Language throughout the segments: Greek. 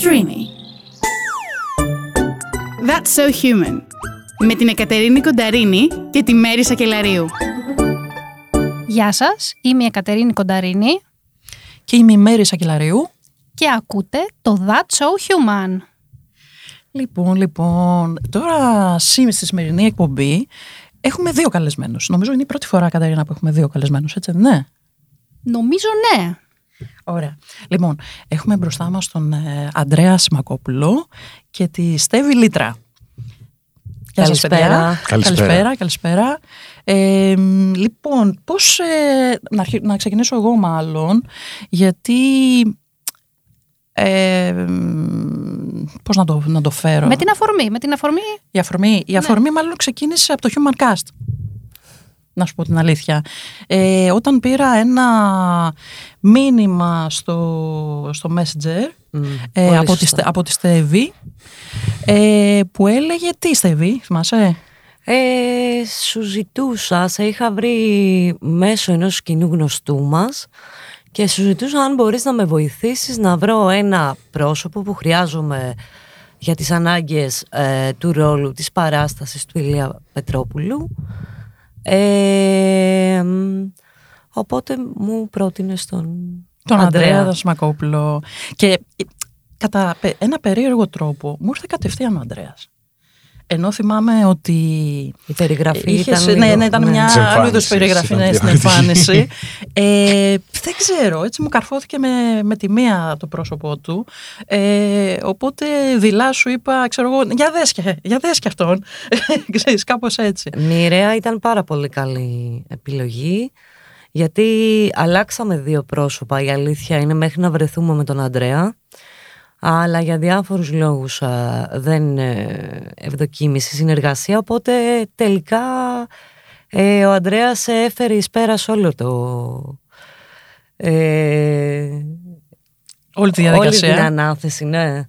Streamy. That's so human. Με την Εκατερίνη Κονταρίνη και τη Μέρη Σακελαρίου. Γεια σας, είμαι η Εκατερίνη Κονταρίνη Και είμαι η Μέρη Σακελαρίου. και ακούτε το That's So Human. Λοιπόν, λοιπόν, τώρα σήμερα στη σημερινή εκπομπή έχουμε δύο καλεσμένους. Νομίζω είναι η πρώτη φορά, Καταρίνα, που έχουμε δύο καλεσμένους, έτσι δεν είναι; Νομίζω ναι. Ωραία. Λοιπόν, έχουμε μπροστά μας τον ε, Αντρέα Σιμακόπουλο και τη Στέβη Λίτρα. Γεια σας, Καλησπέρα. παιδιά. Καλησπέρα. Καλησπέρα. καλησπέρα. Ε, λοιπόν, πώς, ε, να, αρχι- να ξεκινήσω εγώ μάλλον, γιατί... Ε, μ, πώς να το, να το φέρω; Με την αφορμή, με την αφορμή Η αφορμή, η αφορμή μάλλον ξεκίνησε από το Human Cast. Να σου πω την αλήθεια. Ε, όταν πήρα ένα μήνυμα στο, στο Messenger Μμ, ε, πολύ από, τη, σωστά. Στε- από τη Στέβη ε, που έλεγε τι Στέβη, θυμάσαι; Ε, σου ζητούσα, σε είχα βρει μέσω ενός κοινού γνωστού μας και σου ζητούσα αν μπορείς να με βοηθήσεις να βρω ένα πρόσωπο που χρειάζομαι για τις ανάγκες ε, του ρόλου της παράστασης του Ηλία Πετρόπουλου. Ε, μ, οπότε μου πρότεινε τον, Τον Ανδρέα Δασμακόπουλο. Και ε, κατά πε- ένα περίεργο τρόπο μου ήρθε κατευθείαν ο Ανδρέας. Ενώ θυμάμαι ότι Η περιγραφή Είχες- ήταν ναι, λίγο- ναι, ήταν ναι. μια Της άλλου είδου εμφάνισης περιγραφή ήταν ναι, στην διαφορετική. εμφάνιση. ε, δεν ξέρω, έτσι μου καρφώθηκε με, με τη μία το πρόσωπό του. Ε, οπότε δειλά σου είπα, ξέρω εγώ, για δες και, για δες και αυτόν. Ξέρεις, κάπως έτσι. Μοιραία ήταν πάρα πολύ καλή επιλογή γιατί αλλάξαμε δύο πρόσωπα η αλήθεια είναι μέχρι να βρεθούμε με τον Αντρέα αλλά για διάφορους λόγους α, δεν ε, ευδοκίμησε η συνεργασία οπότε τελικά ε, ο Ανδρέας έφερε εις πέρας όλο το ε, Όλη τη όλη διαδικασία. την ανάθεση ναι.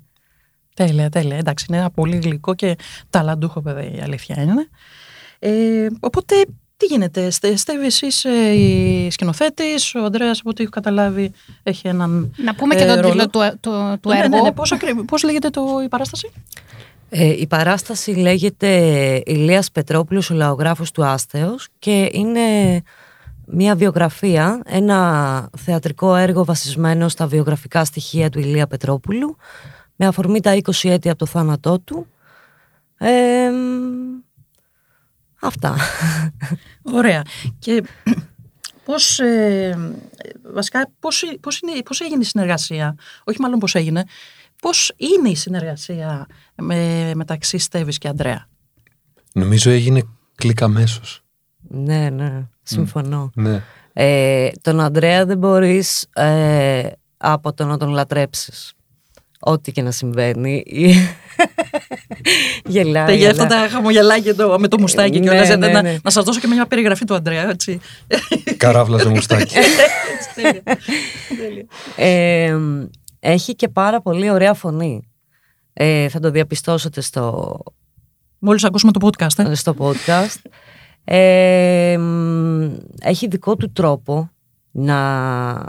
Τέλεια, τέλεια. Εντάξει, είναι ένα πολύ γλυκό και ταλαντούχο παιδί, η αλήθεια είναι. Ε, οπότε, τι γίνεται, Στε, Στέβη, εσύ είσαι η σκηνοθέτης, ο Ανδρέας, από ό,τι έχω καταλάβει, έχει έναν Να πούμε ε, και τον ρόλο. τίτλο του, του, του Ναι, έργου. ναι, ναι, πώς, ακρι- πώς λέγεται το, η παράσταση; Ε, η παράσταση λέγεται Ηλίας Πετρόπουλος, ο λαογράφος του Άστεως και είναι μια βιογραφία, ένα θεατρικό έργο βασισμένο στα βιογραφικά στοιχεία του Ηλία Πετρόπουλου με αφορμή τα 20 έτη από το θάνατό του. Ε, μ, αυτά. Ωραία. Και πώς, ε, βασικά, πώς, πώς, είναι, πώς έγινε η συνεργασία, όχι μάλλον πώς έγινε, πώς είναι η συνεργασία με, μεταξύ Στέβης και Ανδρέα; Νομίζω έγινε κλικ αμέσως. ναι, ναι, συμφωνώ. Ναι. Ε, τον Ανδρέα δεν μπορείς ε, από το να τον λατρέψεις. Ό,τι και να συμβαίνει. Γελάει. Τα για αυτά αλλά- τα χαμογελάκια το, με το μουστάκι Ναι, και όλα. ναι, να, ναι. να σας δώσω και μια περιγραφή του Ανδρέα, έτσι. Καράφλα στο μουστάκι. Έτσι, τέλεια. Τέλεια. Ε, έχει και πάρα πολύ ωραία φωνή. Ε, θα το διαπιστώσετε στο, Μόλις ακούσουμε το podcast, ε. στο podcast. Ε, μ, έχει δικό του τρόπο να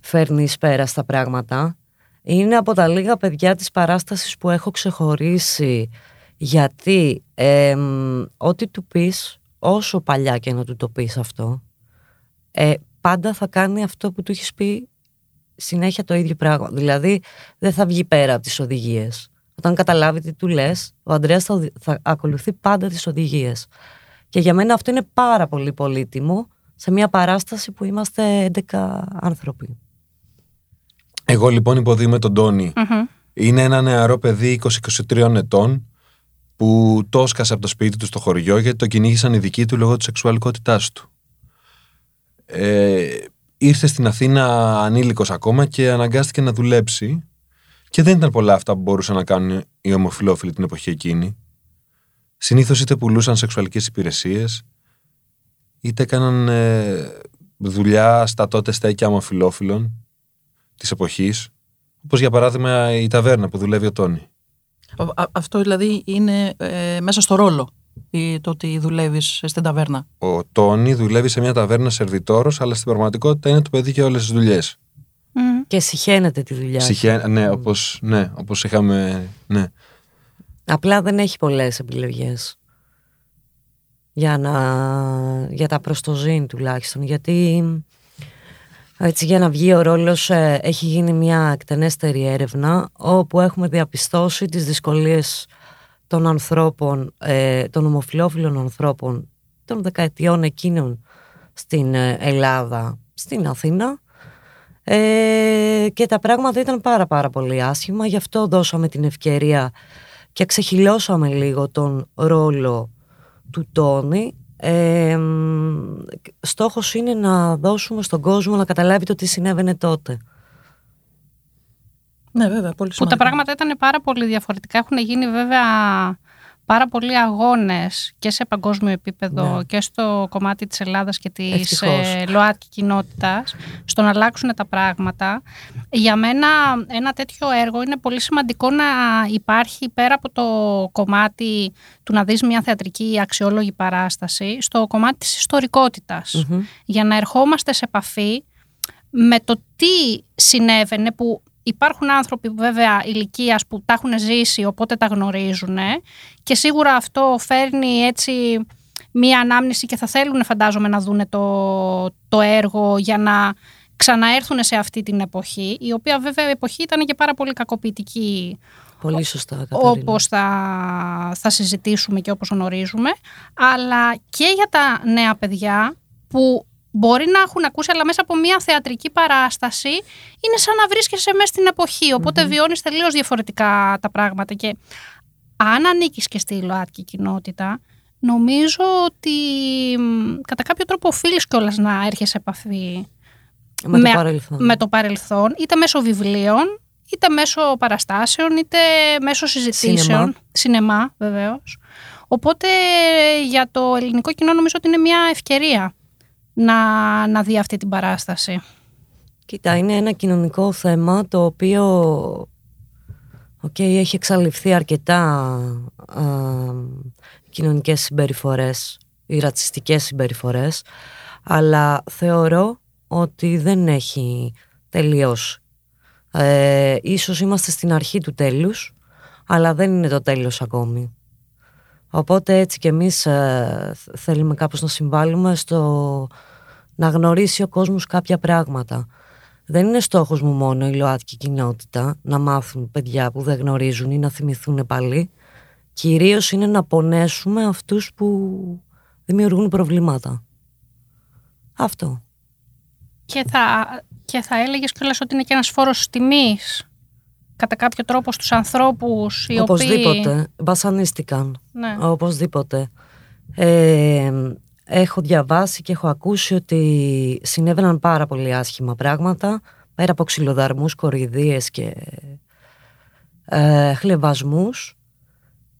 φέρνεις εις πέρα στα πράγματα. Είναι από τα λίγα παιδιά της παράστασης που έχω ξεχωρίσει γιατί ε, μ, ό,τι του πεις, όσο παλιά και να του το πεις αυτό, ε, πάντα θα κάνει αυτό που του έχεις πει συνέχεια το ίδιο πράγμα. Δηλαδή δεν θα βγει πέρα από τις οδηγίες. Όταν καταλάβει τι του λες, ο Ανδρέας θα, οδη- θα ακολουθεί πάντα τις οδηγίες. Και για μένα αυτό είναι πάρα πολύ πολύτιμο σε μια παράσταση που είμαστε 11 άνθρωποι. Εγώ λοιπόν υποδείμαι τον Τόνι. Μμμ. Είναι ένα νεαρό παιδί 20-23 ετών που το έσκασε από το σπίτι του στο χωριό γιατί το κυνήγησαν οι δικοί του λόγω της σεξουαλικότητάς του. Ε, ήρθε στην Αθήνα ανήλικος ακόμα και αναγκάστηκε να δουλέψει και δεν ήταν πολλά αυτά που μπορούσαν να κάνουν οι ομοφιλόφιλοι την εποχή εκείνη. Συνήθως είτε πουλούσαν σεξουαλικές υπηρεσίες είτε έκαναν ε, δουλειά στα τότε στέκια ομοφιλόφιλων της εποχής όπως για παράδειγμα η ταβέρνα που δουλεύει ο Τόνι. Α- αυτό δηλαδή είναι ε, μέσα στο ρόλο. ή το ότι δουλεύεις στην ταβέρνα. Ο Τόνι δουλεύει σε μια ταβέρνα σερβιτόρος, αλλά στην πραγματικότητα είναι το παιδί για όλες τις δουλειές. Μμμ. και συχαίνεται τη δουλειά. του. Συχαία, ναι, όπως, ναι, όπως είχαμε. Ναι. Απλά δεν έχει πολλές επιλογές για, να, για τα προστοζήν τουλάχιστον γιατί έτσι για να βγει ο ρόλος ε, έχει γίνει μια εκτενέστερη έρευνα όπου έχουμε διαπιστώσει τις δυσκολίες των ανθρώπων, ε, των ομοφιλόφιλων ανθρώπων των δεκαετιών εκείνων στην ε, Ελλάδα, στην Αθήνα ε, και τα πράγματα ήταν πάρα πάρα πολύ άσχημα γι' αυτό δώσαμε την ευκαιρία και ξεχυλώσαμε λίγο τον ρόλο του Τόνι. Ε, μ, στόχος είναι να δώσουμε στον κόσμο να καταλάβει το τι συνέβαινε τότε. Ναι, βέβαια, πολύ Που σημαντικό. τα πράγματα ήταν πάρα πολύ διαφορετικά. Έχουν γίνει βέβαια πάρα πολλοί αγώνες και σε παγκόσμιο επίπεδο Ναι. και στο κομμάτι της Ελλάδας και της Ευτυχώς. ε, ΛΟΑΤΚΙ κοινότητας στο να αλλάξουν τα πράγματα. Για μένα ένα τέτοιο έργο είναι πολύ σημαντικό να υπάρχει πέρα από το κομμάτι του να δεις μια θεατρική αξιόλογη παράσταση στο κομμάτι της ιστορικότητας Μμμ. για να ερχόμαστε σε επαφή με το τι συνέβαινε που υπάρχουν άνθρωποι βέβαια ηλικία που τα έχουν ζήσει οπότε τα γνωρίζουν και σίγουρα αυτό φέρνει έτσι μία ανάμνηση και θα θέλουν φαντάζομαι να δούνε το, το έργο για να ξαναέρθουν σε αυτή την εποχή η οποία βέβαια η εποχή ήταν και πάρα πολύ κακοποιητική Πολύ σωστά, Κατερίνα. όπως θα, θα συζητήσουμε και όπως γνωρίζουμε, αλλά και για τα νέα παιδιά που μπορεί να έχουν ακούσει, αλλά μέσα από μια θεατρική παράσταση είναι σαν να βρίσκεσαι μέσα στην εποχή, οπότε βιώνεις τελείως διαφορετικά τα πράγματα και αν ανήκεις και στη ΛΟΑΤΚΙ κοινότητα, νομίζω ότι μ, κατά κάποιο τρόπο οφείλεις κιόλας να έρχεσαι σε επαφή με, με- το παρελθόν. με το παρελθόν, είτε μέσω βιβλίων, είτε μέσω παραστάσεων, είτε μέσω συζητήσεων. Σινεμά. Σινεμά, βεβαίως. Οπότε για το ελληνικό κοινό νομίζω ότι είναι μια ευκαιρία να, να δει αυτή την παράσταση. Κοίτα, είναι ένα κοινωνικό θέμα το οποίο οκ, έχει εξαλειφθεί αρκετά α, κοινωνικές συμπεριφορές ή ρατσιστικές συμπεριφορές αλλά θεωρώ ότι δεν έχει τελειώσει. Ε, ίσως είμαστε στην αρχή του τέλους αλλά δεν είναι το τέλος ακόμη. Οπότε έτσι και εμείς ε, θέλουμε κάπως να συμβάλλουμε στο να γνωρίσει ο κόσμος κάποια πράγματα. Δεν είναι στόχος μου μόνο η ΛΟΑΤΚΙ κοινότητα να μάθουν παιδιά που δεν γνωρίζουν ή να θυμηθούν πάλι. Κυρίως είναι να πονέσουμε αυτούς που δημιουργούν προβλήματα. Αυτό. Και θα, και θα έλεγες κιόλας ότι είναι και ένας φόρος τιμής κατά κάποιο τρόπο στους ανθρώπους οι Οπωσδήποτε. Βασανίστηκαν. Ναι. Οπωσδήποτε. Ε, έχω διαβάσει και έχω ακούσει ότι συνέβαιναν πάρα πολύ άσχημα πράγματα πέρα από ξυλοδαρμούς, κοροϊδίες και ε, χλεβασμούς.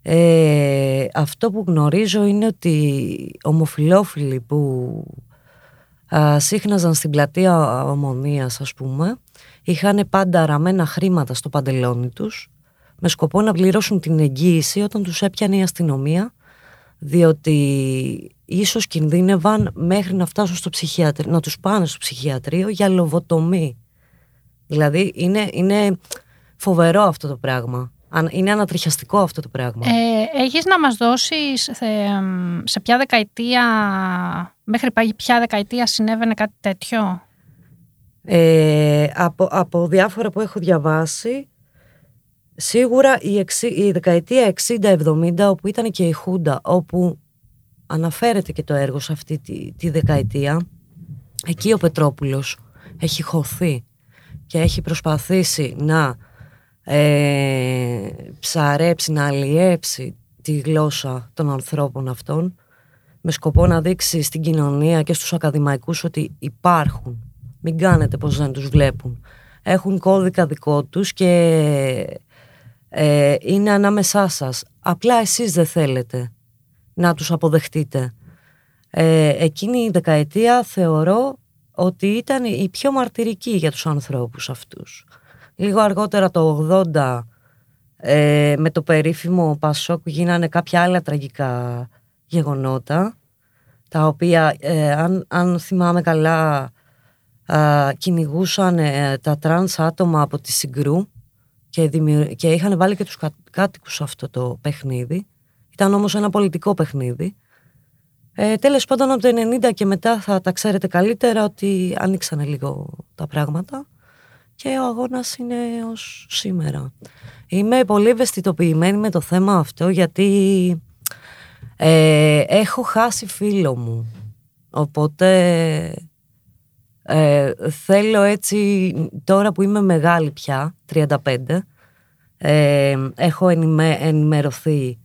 Ε, αυτό που γνωρίζω είναι ότι ομοφιλόφιλοι που α, σύχναζαν στην πλατεία Ομονίας ας πούμε είχαν πάντα ραμμένα χρήματα στο παντελόνι τους με σκοπό να πληρώσουν την εγγύηση όταν τους έπιανε η αστυνομία διότι ίσως κινδύνευαν μέχρι να φτάσουν στο ψυχιατρίο, να τους πάνε στο ψυχιατρίο για λοβοτομή. Δηλαδή είναι, είναι φοβερό αυτό το πράγμα. Αν- Είναι ανατριχιαστικό αυτό το πράγμα. Ε, έχεις να μας δώσεις ε, εμ, σε ποια δεκαετία, μέχρι πα- ποια δεκαετία συνέβαινε κάτι τέτοιο; Ε, από, από διάφορα που έχω διαβάσει, σίγουρα η, εξι, η δεκαετία 60-70, όπου ήταν και η Χούντα, όπου αναφέρεται και το έργο σε αυτή τη, τη δεκαετία, εκεί ο Πετρόπουλος έχει χωθεί και έχει προσπαθήσει να ε, ψαρέψει, να αλλιέψει τη γλώσσα των ανθρώπων αυτών με σκοπό να δείξει στην κοινωνία και στους ακαδημαϊκούς ότι υπάρχουν. Μην κάνετε πως δεν τους βλέπουν. Έχουν κώδικα δικό τους και ε, είναι ανάμεσά σας. Απλά εσείς δεν θέλετε να τους αποδεχτείτε. Ε, εκείνη η δεκαετία θεωρώ ότι ήταν η πιο μαρτυρική για τους ανθρώπους αυτούς. Λίγο αργότερα το 80 ε, με το περίφημο Πασόκ γίνανε κάποια άλλα τραγικά γεγονότα τα οποία ε, αν, αν θυμάμαι καλά α, κυνηγούσαν ε, τα τρανς άτομα από τη Συγκρού και, δημιου... και είχαν βάλει και τους κα... κάτοικους σε αυτό το παιχνίδι. Ήταν όμως ένα πολιτικό παιχνίδι. Ε, τέλος πάντων από το 90 και μετά θα τα ξέρετε καλύτερα ότι ανοίξανε λίγο τα πράγματα και ο αγώνας είναι ως σήμερα. Είμαι πολύ ευαισθητοποιημένη με το θέμα αυτό γιατί ε, έχω χάσει φίλο μου. Οπότε ε, θέλω έτσι, τώρα που είμαι μεγάλη πια, 35, ε, έχω ενημερωθεί,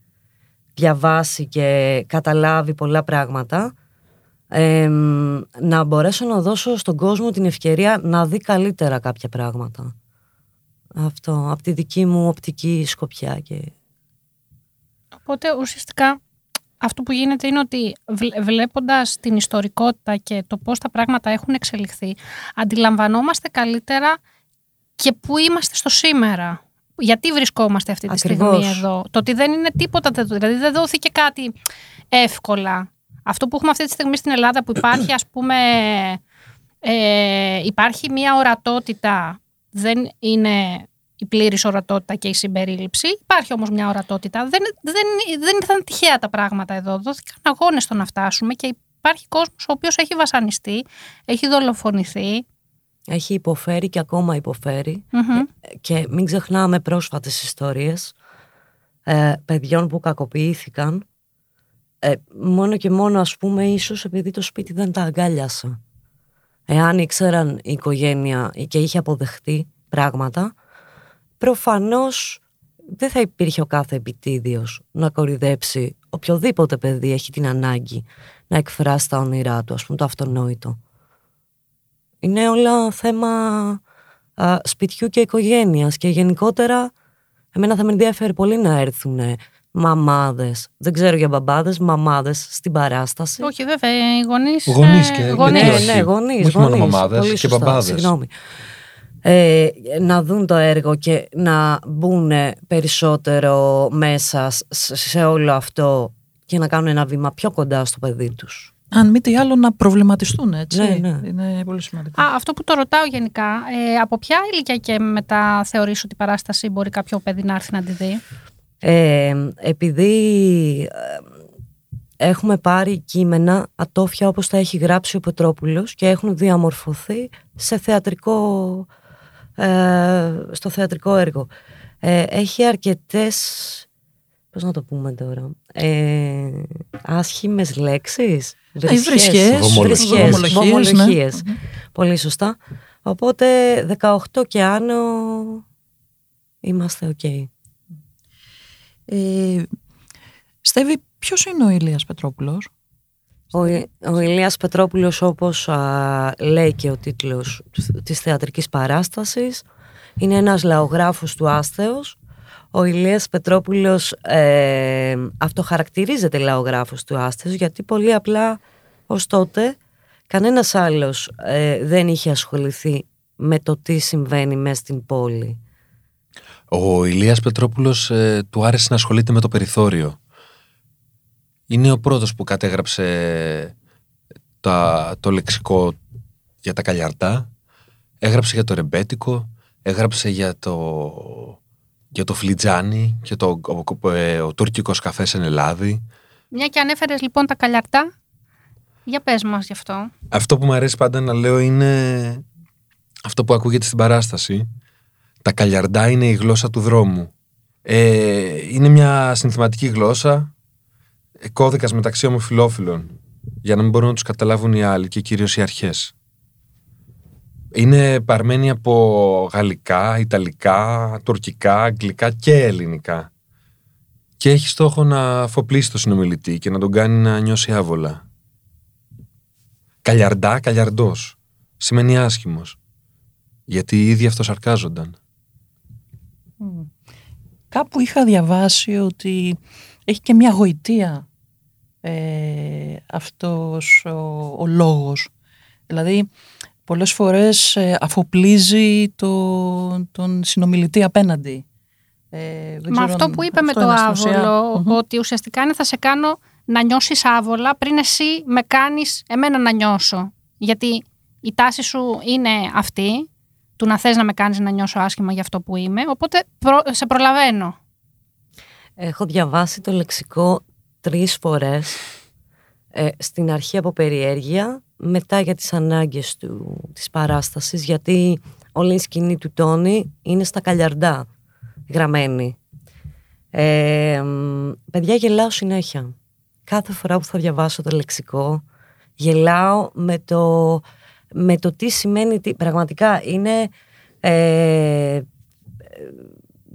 διαβάσει και καταλάβει πολλά πράγματα, ε, να μπορέσω να δώσω στον κόσμο την ευκαιρία να δει καλύτερα κάποια πράγματα. Αυτό, από τη δική μου οπτική σκοπιά. Και... Οπότε ουσιαστικά αυτό που γίνεται είναι ότι βλέποντας την ιστορικότητα και το πώς τα πράγματα έχουν εξελιχθεί, αντιλαμβανόμαστε καλύτερα και πού είμαστε στο σήμερα. Γιατί βρισκόμαστε αυτή τη στιγμή εδώ. Το ότι δεν είναι τίποτα, δηλαδή δεν δόθηκε κάτι εύκολα. Αυτό που έχουμε αυτή τη στιγμή στην Ελλάδα που υπάρχει ας πούμε, ε, υπάρχει μια ορατότητα, δεν είναι η πλήρης ορατότητα και η συμπερίληψη. Υπάρχει όμως μια ορατότητα. Δεν, δεν, δεν ήταν τυχαία τα πράγματα εδώ. Δόθηκαν αγώνες στο να φτάσουμε και υπάρχει κόσμος ο οποίος έχει βασανιστεί, έχει δολοφονηθεί. Έχει υποφέρει και ακόμα Και μην ξεχνάμε πρόσφατες ιστορίες ε, παιδιών που κακοποιήθηκαν ε, μόνο και μόνο ας πούμε ίσως επειδή το σπίτι δεν τα αγκάλιασε. Εάν ήξεραν η οικογένεια και είχε αποδεχτεί πράγματα, προφανώς δεν θα υπήρχε ο κάθε επιτίδιος να κορυδέψει οποιοδήποτε παιδί έχει την ανάγκη να εκφράσει τα όνειρά του, ας πούμε το αυτονόητο. Είναι όλα θέμα α, σπιτιού και οικογένειας και γενικότερα εμένα θα με ενδιαφέρει πολύ να έρθουν μαμάδες, δεν ξέρω για μπαμπάδες, μαμάδες στην παράσταση. Όχι βέβαια, οι γονείς... Γονείς και, γονείς. Ναι, ναι, γονείς, Όχι μόνο μαμάδες και μπαμπάδες. Συγγνώμη ε, να δουν το έργο και να μπουν περισσότερο μέσα σε όλο αυτό και να κάνουν ένα βήμα πιο κοντά στο παιδί τους. Αν μη τι άλλο να προβληματιστούν, έτσι. Ναι, ναι. Είναι πολύ σημαντικό. Α, αυτό που το ρωτάω γενικά, ε, από ποια ηλικία και μετά θεωρείς ότι η παράσταση μπορεί κάποιο παιδί να έρθει να τη δει; Ε, επειδή ε, έχουμε πάρει κείμενα ατόφια όπως τα έχει γράψει ο Πετρόπουλος και έχουν διαμορφωθεί σε θεατρικό ε, στο θεατρικό έργο. Ε, έχει αρκετές, πώς να το πούμε τώρα, ε, άσχημες λέξεις. Βρισιές, βομολογίες. Ναι. Πολύ σωστά. Οπότε 18 και άνω είμαστε OK. Okay. Ε, Στέβη, ποιος είναι ο Ηλίας Πετρόπουλος; Ο, ο Ηλίας Πετρόπουλος όπως λέει και ο τίτλος της θεατρικής παράστασης είναι ένας λαογράφος του άσθεως. Ο Ηλίας Πετρόπουλος ε, αυτοχαρακτηρίζεται λαογράφος του άσθεως γιατί πολύ απλά ως τότε κανένας άλλος ε, δεν είχε ασχοληθεί με το τι συμβαίνει μέσα στην πόλη. Ο Ηλίας Πετρόπουλος ε, του άρεσε να ασχολείται με το περιθώριο είναι ο πρώτος που κατέγραψε τα, το λεξικό για τα καλιαρτά, έγραψε για το ρεμπέτικο, έγραψε για το, για το φλιτζάνι και το, ο, ε, ο, τουρκικός καφές εν Ελλάδη. Μια και ανέφερες λοιπόν τα καλιαρτά, για πες μας γι' αυτό. Αυτό που μου αρέσει πάντα να λέω είναι αυτό που ακούγεται στην παράσταση. Τα καλιαρτά είναι η γλώσσα του δρόμου. Ε, είναι μια συνθηματική γλώσσα κώδικας μεταξύ ομοφυλόφιλων για να μην μπορούν να τους καταλάβουν οι άλλοι και κυρίως οι αρχές. Είναι παρμένη από γαλλικά, ιταλικά, τουρκικά, αγγλικά και ελληνικά. Και έχει στόχο να αφοπλίσει το συνομιλητή και να τον κάνει να νιώσει άβολα. Καλιαρντά, καλιαρντός. Σημαίνει άσχημος. Γιατί ήδη αυτό σαρκάζονταν. Κάπου είχα διαβάσει ότι έχει και μια γοητεία ε, αυτός ο, ο λόγος. Δηλαδή, πολλές φορές ε, αφοπλίζει το, τον συνομιλητή απέναντι. Ε, Μα αυτό που είπε με το άβολο, ότι ουσιαστικά είναι θα σε κάνω να νιώσεις άβολα πριν εσύ με κάνεις εμένα να νιώσω. Γιατί η τάση σου είναι αυτή, του να θες να με κάνεις να νιώσω άσχημα για αυτό που είμαι, οπότε προ- σε προλαβαίνω. Έχω διαβάσει το λεξικό τρεις φορές. Ε, στην αρχή από περιέργεια, μετά για τις ανάγκες του, της παράστασης, γιατί όλη η σκηνή του Τόνι είναι στα καλιαρντά γραμμένη. Ε, μ, παιδιά, γελάω συνέχεια. Κάθε φορά που θα διαβάσω το λεξικό, γελάω με το, με το τι σημαίνει, τι, πραγματικά είναι... Ε,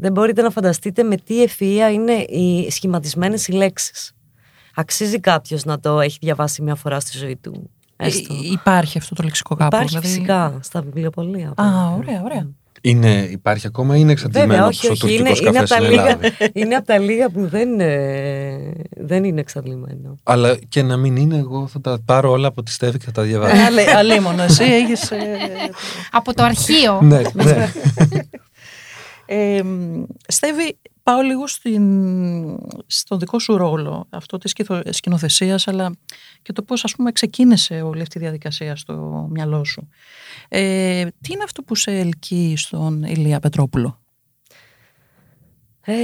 δεν μπορείτε να φανταστείτε με τι ευφυΐα είναι οι σχηματισμένες οι λέξεις. Αξίζει κάποιος να το έχει διαβάσει μια φορά στη ζωή του. Έστω. Ε, υπάρχει αυτό το λεξικό κάπου. Υπάρχει δηλαδή... φυσικά στα βιβλιοπολία. Α, ωραία, ωραία. Είναι, υπάρχει ακόμα ή είναι εξαντλημένο Βέβαια, όπως όχι, ο όχι. Είναι, τουρκικός είναι, από καφές τα στην λίγα, Ελλάδα; είναι από τα λίγα που δεν, ε, δεν είναι εξαντλημένο. Αλλά και να μην είναι, εγώ θα τα πάρω όλα από τη Στέβη και θα τα διαβάσω. Ε, αλέ- Αλίμονο, εσύ έχεις... ε, Από το αρχείο. ναι, ναι. Ε, μ, Στέβη, πάω λίγο στην, στο δικό σου ρόλο, αυτό της σκηθο- σκηνοθεσίας, αλλά και το πώς ας πούμε ξεκίνησε όλη αυτή η διαδικασία στο μυαλό σου. Ε, τι είναι αυτό που σε ελκύει στον Ηλία Πετρόπουλο; Ε,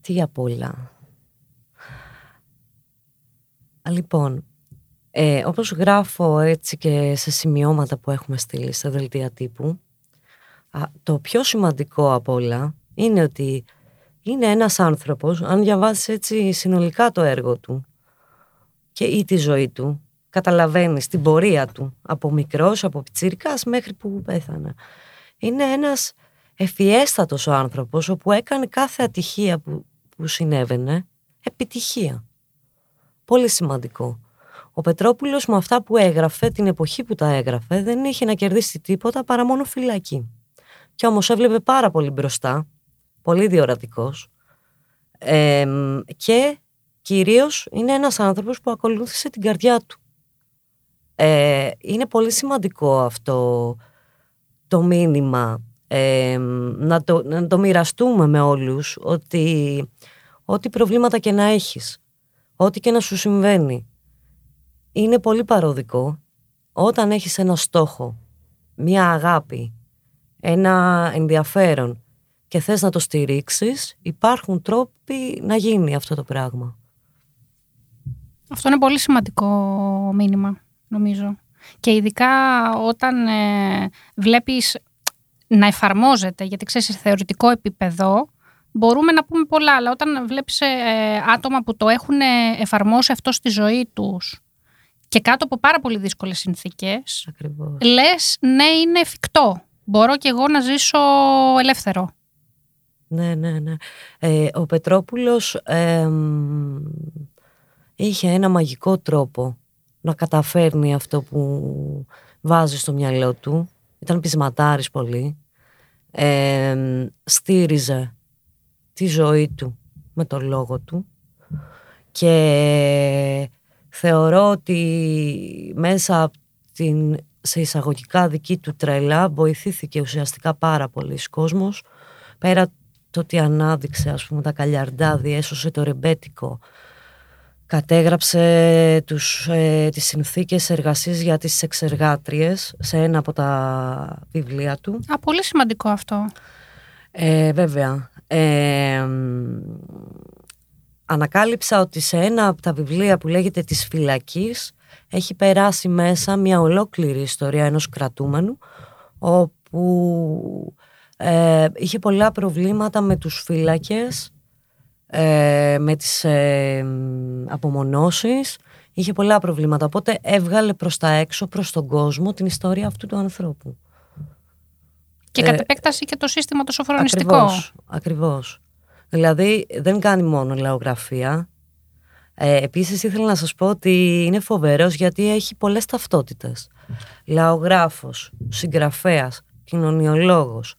τι απ' όλα. Α, Λοιπόν, ε, όπως γράφω έτσι και σε σημειώματα που έχουμε στείλει σε δελτία τύπου, α, το πιο σημαντικό απ' όλα είναι ότι είναι ένας άνθρωπος, αν διαβάσεις έτσι συνολικά το έργο του και ή τη ζωή του, καταλαβαίνεις την πορεία του από μικρός, από πιτσίρικας μέχρι που πέθανε. Είναι ένας ευφιέστατος ο άνθρωπος όπου έκανε κάθε ατυχία που, που συνέβαινε επιτυχία. Πολύ σημαντικό. Ο Πετρόπουλος με αυτά που έγραφε την εποχή που τα έγραφε δεν είχε να κερδίσει τίποτα παρά μόνο φυλακή. Και όμως έβλεπε πάρα πολύ μπροστά, πολύ διορατικός εμ, και κυρίως είναι ένας άνθρωπος που ακολούθησε την καρδιά του. Ε, είναι πολύ σημαντικό αυτό το μήνυμα ε, να, το, να το μοιραστούμε με όλους ότι ό,τι προβλήματα και να έχεις, ό,τι και να σου συμβαίνει, είναι πολύ παροδικό όταν έχεις ένα στόχο, μία αγάπη, ένα ενδιαφέρον και θες να το στηρίξεις, υπάρχουν τρόποι να γίνει αυτό το πράγμα. Αυτό είναι πολύ σημαντικό μήνυμα, νομίζω. Και ειδικά όταν ε, βλέπεις να εφαρμόζεται, γιατί ξέρεις, σε θεωρητικό επίπεδο μπορούμε να πούμε πολλά, αλλά όταν βλέπεις ε, άτομα που το έχουν ε, εφαρμόσει αυτό στη ζωή τους και κάτω από πάρα πολύ δύσκολες συνθήκες, Ακριβώς. λες ναι είναι εφικτό. Μπορώ και εγώ να ζήσω ελεύθερο. Ναι, ναι, ναι. Ε, ο Πετρόπουλος εμ, είχε ένα μαγικό τρόπο να καταφέρνει αυτό που βάζει στο μυαλό του. Ήταν πεισματάρης πολύ. Εμ, στήριζε τη ζωή του με τον λόγο του και θεωρώ ότι μέσα από την σε εισαγωγικά δική του τρέλα βοηθήθηκε ουσιαστικά πάρα πολλοί κόσμος πέρα το ότι ανάδειξε ας πούμε τα καλιαρντά διέσωσε το ρεμπέτικο κατέγραψε τους, ε, τις συνθήκες εργασίας για τις εξεργάτριες σε ένα από τα βιβλία του Α, πολύ σημαντικό αυτό. ε, βέβαια. Ε, μ, ανακάλυψα ότι σε ένα από τα βιβλία που λέγεται «Της φυλακής» έχει περάσει μέσα μια ολόκληρη ιστορία ενός κρατούμενου όπου ε, είχε πολλά προβλήματα με τους φύλακες, ε, με τις ε, μ, απομονώσεις, είχε πολλά προβλήματα. Οπότε έβγαλε προς τα έξω, προς τον κόσμο, την ιστορία αυτού του ανθρώπου. Και Ε, κατ' επέκταση και το σύστημα το σοφρονιστικό. Ακριβώς, ακριβώς. Δηλαδή δεν κάνει μόνο λαογραφία. Ε, επίσης ήθελα να σας πω ότι είναι φοβερός γιατί έχει πολλές ταυτότητες. Λαογράφος, συγγραφέας, κοινωνιολόγος,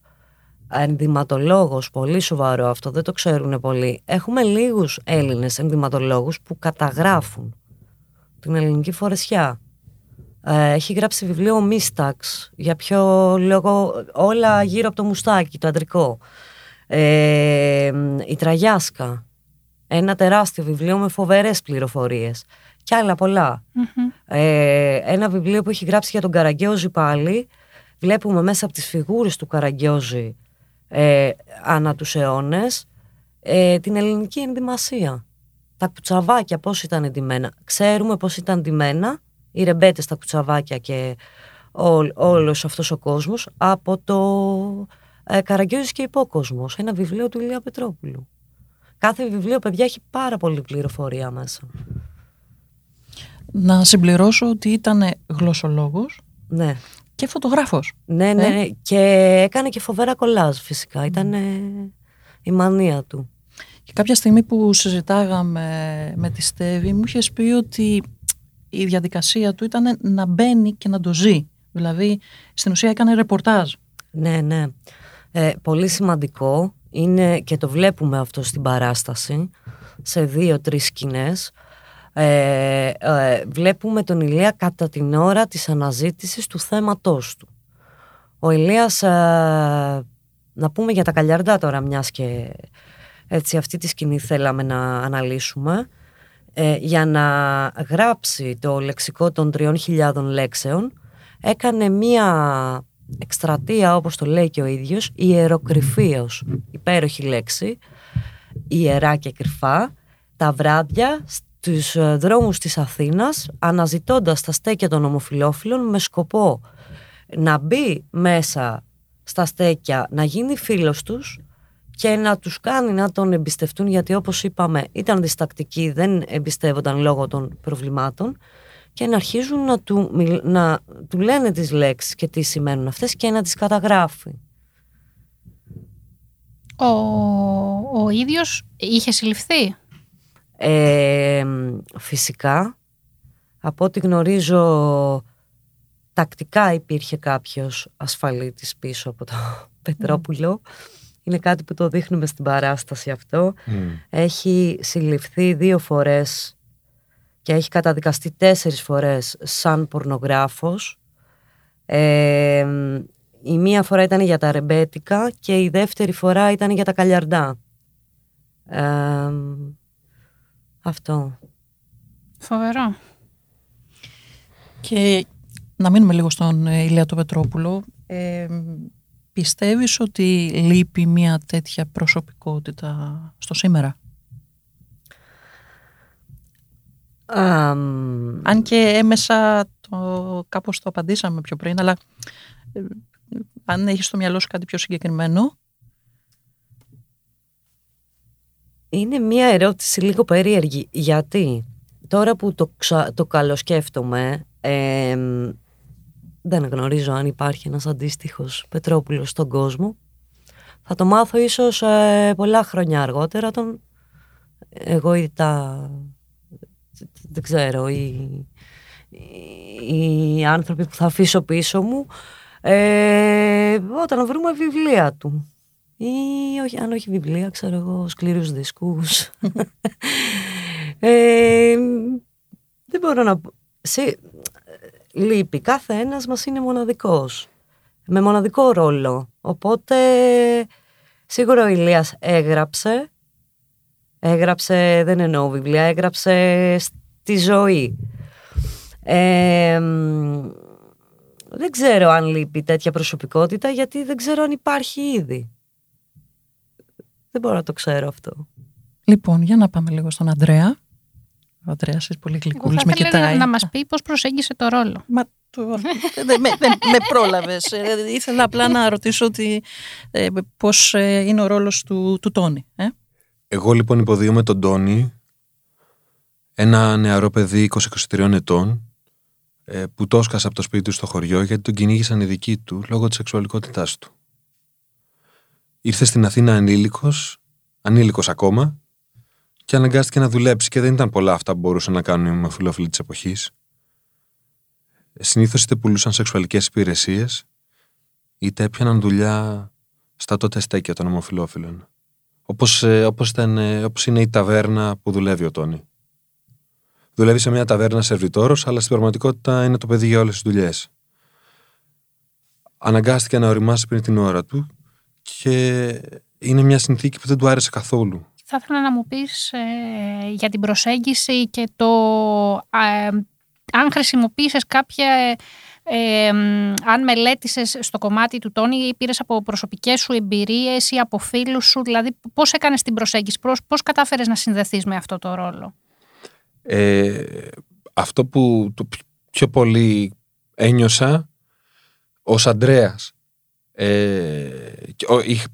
ενδυματολόγος, πολύ σοβαρό αυτό, δεν το ξέρουν πολλοί. Έχουμε λίγους Έλληνες ενδυματολόγους που καταγράφουν την ελληνική φορεσιά. Ε, έχει γράψει βιβλίο Μίσταξ, για ποιο λόγο όλα γύρω από το μουστάκι, το αντρικό. Ε, η Τραγιάσκα, ένα τεράστιο βιβλίο με φοβερές πληροφορίες. και άλλα πολλά. Μμμ. Ε, ένα βιβλίο που έχει γράψει για τον Καραγκιόζη πάλι. Βλέπουμε μέσα από τις φιγούρες του Καραγκιόζη ε, ανά τους αιώνες ε, την ελληνική ενδυμασία. Τα κουτσαβάκια πώς ήταν εντυμένα. Ξέρουμε πώς ήταν εντυμένα οι ρεμπέτες τα κουτσαβάκια και ό, όλος αυτός ο κόσμος από το ε, Καραγκιόζης και υπόκοσμος. Ένα βιβλίο του Ηλία Πετρόπουλου. Κάθε βιβλίο, παιδιά, έχει πάρα πολύ πληροφορία μέσα. Να συμπληρώσω ότι ήταν γλωσσολόγος Ναι. και φωτογράφος. Ναι, ναι, Ε; ναι. Και έκανε και φοβερά κολλάζ φυσικά. Ήταν η μανία του. Και κάποια στιγμή που συζητάγαμε με τη Στέβη μου είχες πει ότι η διαδικασία του ήταν να μπαίνει και να το ζει. Δηλαδή στην ουσία έκανε ρεπορτάζ. Ναι, ναι. Ε, πολύ σημαντικό είναι και το βλέπουμε αυτό στην παράσταση σε δύο-τρεις σκηνές. Ε, ε, βλέπουμε τον Ηλία κατά την ώρα της αναζήτησης του θέματός του. Ο Ηλίας, ε, να πούμε για τα καλιαρντά τώρα μιας και έτσι αυτή τη σκηνή θέλαμε να αναλύσουμε, ε, για να γράψει το λεξικό των 3.000 λέξεων έκανε μία εκστρατεία όπως το λέει και ο ίδιος ιεροκρυφίως, υπέροχη λέξη ιερά και κρυφά τα βράδια στους ε, δρόμους της Αθήνας αναζητώντας τα στέκια των ομοφιλόφιλων με σκοπό να μπει μέσα στα στέκια, να γίνει φίλος τους και να τους κάνει να τον εμπιστευτούν γιατί όπως είπαμε ήταν διστακτικοί, δεν εμπιστεύονταν λόγω των προβλημάτων και να αρχίζουν να του, μιλ- να του λένε τις λέξεις και τι σημαίνουν αυτές και να τις καταγράφει. Ο, ο ίδιος είχε συλληφθεί; Ε, φυσικά, από ό,τι γνωρίζω, τακτικά υπήρχε κάποιος ασφαλίτης πίσω από το Πετρόπουλο. Είναι κάτι που το δείχνουμε στην παράσταση αυτό. Μμ. Έχει συλληφθεί δύο φορές και έχει καταδικαστεί τέσσερις φορές σαν πορνογράφος. Ε, η μία φορά ήταν για τα ρεμπέτικα και η δεύτερη φορά ήταν για τα καλιαρντά. Ε, αυτό. Φοβερό. Και να μείνουμε λίγο στον ε, Ηλία το Πετρόπουλο. Ε, πιστεύεις ότι λείπει μια τέτοια προσωπικότητα στο σήμερα; Αμ, Αν και έμεσα το, κάπως το απαντήσαμε πιο πριν, αλλά ε, αν έχεις στο μυαλό σου κάτι πιο συγκεκριμένο. Είναι μια ερώτηση λίγο περίεργη. Γιατί τώρα που το, ξα... το καλοσκέφτομαι, εμ, δεν γνωρίζω αν υπάρχει ένας αντίστοιχος Πετρόπουλος στον κόσμο. Θα το μάθω ίσως ε, πολλά χρόνια αργότερα, τον εγώ ή τα... δεν ξέρω, οι, οι άνθρωποι που θα αφήσω πίσω μου, ε, όταν βρούμε βιβλία του. Ή όχι, αν όχι βιβλία, ξέρω εγώ, σκληρούς δίσκους. ε, δεν μπορώ να πω. Σε, λείπει. Κάθε ένας μας είναι μοναδικός. Με μοναδικό ρόλο. Οπότε, σίγουρα ο Ηλίας έγραψε. Έγραψε, δεν εννοώ βιβλία, έγραψε στη ζωή. Ε, μ, δεν ξέρω αν λείπει τέτοια προσωπικότητα, γιατί δεν ξέρω αν υπάρχει ήδη. Δεν μπορώ να το ξέρω αυτό. Λοιπόν, για να πάμε λίγο στον Αντρέα. Ο Αντρέας είσαι πολύ Εγώ γλυκούλης, θα με ήθελα κοιτάει. να, να μας πει πώς προσέγγισε το ρόλο. Μα το... δεν με, δεν με πρόλαβες. Ε, ήθελα απλά να ρωτήσω ότι, ε, πώς ε, είναι ο ρόλος του, του Τόνι. Ε; Εγώ λοιπόν υποδίωμαι τον Τόνι, ένα νεαρό παιδί 20-23 ετών, ε, που το έσκασε από το σπίτι του στο χωριό γιατί τον κυνήγησαν οι δικοί του λόγω της σεξουαλικότητάς του. Ήρθε στην Αθήνα ανήλικος, ανήλικος ακόμα, και αναγκάστηκε να δουλέψει και δεν ήταν πολλά αυτά που μπορούσαν να κάνουν οι ομοφυλόφιλοι της εποχής. Συνήθως είτε πουλούσαν σεξουαλικές υπηρεσίες, είτε έπιαναν δουλειά στα τότε στέκια των ομοφυλόφιλων. Όπως, ε, όπως, ήταν, ε, όπως είναι η ταβέρνα που δουλεύει ο Τόνι. Δουλεύει σε μια ταβέρνα σερβιτόρος, αλλά στην πραγματικότητα είναι το παιδί για όλες τις δουλειές. Αναγκάστηκε να οριμάσει πριν την ώρα του και είναι μια συνθήκη που δεν του άρεσε καθόλου. Θα ήθελα να μου πεις ε, για την προσέγγιση και το ε, αν χρησιμοποίησες κάποια ε, αν μελέτησες στο κομμάτι του Τόνι ή πήρες από προσωπικές σου εμπειρίες ή από φίλους σου, δηλαδή πώς έκανες την προσέγγιση, πώς, πώς κατάφερες να συνδεθείς με αυτό το ρόλο; Ε, αυτό που το πιο πολύ ένιωσα ως Αντρέας ε,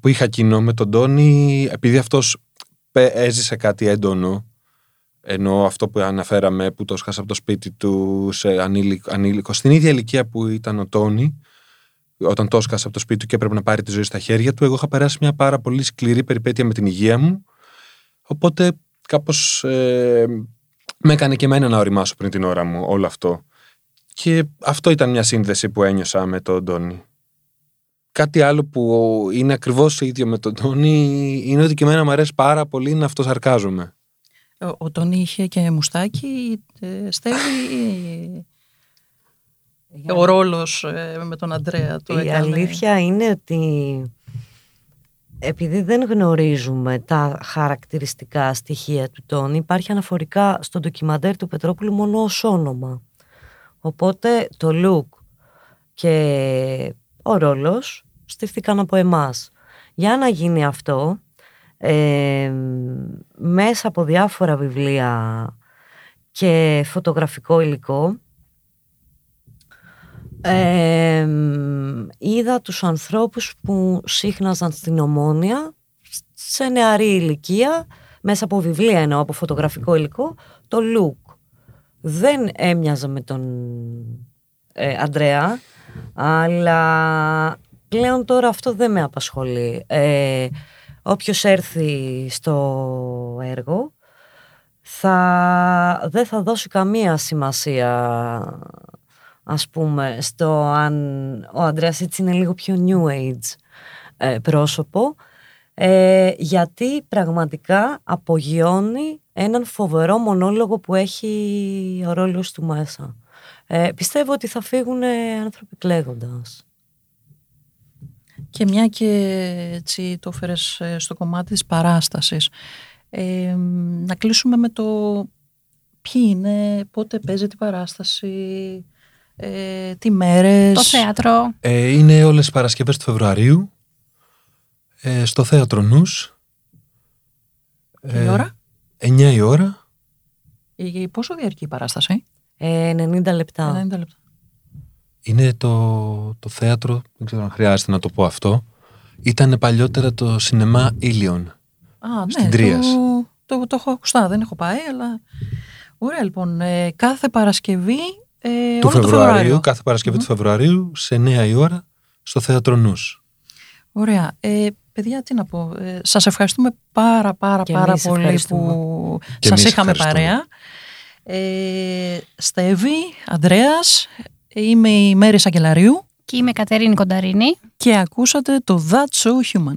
που είχα κοινό με τον Τόνι επειδή αυτός έζησε κάτι έντονο ενώ αυτό που αναφέραμε που το σκάσα από το σπίτι του σε ανήλικο, ανήλικο στην ίδια ηλικία που ήταν ο Τόνι όταν το σκάσα από το σπίτι του και έπρεπε να πάρει τη ζωή στα χέρια του εγώ είχα περάσει μια πάρα πολύ σκληρή περιπέτεια με την υγεία μου. Οπότε κάπως ε, με έκανε και εμένα να οριμάσω πριν την ώρα μου όλο αυτό. Και αυτό ήταν μια σύνδεση που ένιωσα με τον Τόνι. Κάτι άλλο που είναι ακριβώς ίδιο με τον Τόνι είναι ότι και εμένα μου αρέσει πάρα πολύ να αυτοσαρκάζομαι. Ο, ο Τόνι είχε και μουστάκι, ε, στέλνει ο ρόλος ε, με τον Αντρέα του Η αλήθεια είναι ότι επειδή δεν γνωρίζουμε τα χαρακτηριστικά στοιχεία του Τόνι, υπάρχει αναφορικά στο ντοκιμαντέρ του Πετρόπουλου μόνο ως όνομα. Οπότε το look και ο ρόλος στήφθηκαν από εμάς. Για να γίνει αυτό, ε, μέσα από διάφορα βιβλία και φωτογραφικό υλικό, ε, είδα τους ανθρώπους που σύχναζαν στην Ομόνια σε νεαρή ηλικία, μέσα από βιβλία εννοώ, από φωτογραφικό υλικό, το look. Δεν έμοιαζε με τον ε, Αντρέα, αλλά πλέον τώρα αυτό δεν με απασχολεί. Ε, όποιος έρθει στο έργο θα, δεν θα δώσει καμία σημασία ας πούμε στο αν ο Ανδρέας έτσι είναι λίγο πιο new age ε, πρόσωπο ε, γιατί πραγματικά απογειώνει έναν φοβερό μονόλογο που έχει ο ρόλος του μέσα. Ε, πιστεύω ότι θα φύγουν άνθρωποι κλαίγοντας. Και μια και έτσι το φέρες ε, στο κομμάτι της παράστασης, ε, να κλείσουμε με το ποιοι είναι, πότε παίζεται η παράσταση, ε, τι μέρες. Το θέατρο. Ε, είναι όλες οι Παρασκευές του Φεβρουαρίου, ε, στο Θέατρο Νους. Ε, η ώρα; 9 η ώρα. Ε, πόσο διαρκεί η παράσταση; 90 λεπτά. 90 λεπτά. Είναι το, το θέατρο, δεν ξέρω αν χρειάζεται να το πω αυτό, ήταν παλιότερα το σινεμά Ήλιον. Α, στην ναι, Τρίας. Το, το, το έχω ακουστά, δεν έχω πάει, αλλά... Ωραία, λοιπόν. Ε, κάθε Παρασκευή ε, του όλο το Φεβρουαρίου, Φεβρουάριο. κάθε Παρασκευή του Φεβρουαρίου, σε 9 η ώρα, στο Θέατρο Νους. Ωραία. Ε, παιδιά, τι να πω. Ε, σας ευχαριστούμε πάρα πάρα Και πάρα εμείς πολύ ευχαριστούμε. που Και σας εμείς είχαμε ευχαριστούμε. παρέα. Ε, Στέβη, Ανδρέας, είμαι η Μέρη Σαγκελαρίου Και είμαι η Κατερίνη Κονταρίνη. και ακούσατε το That's So Human.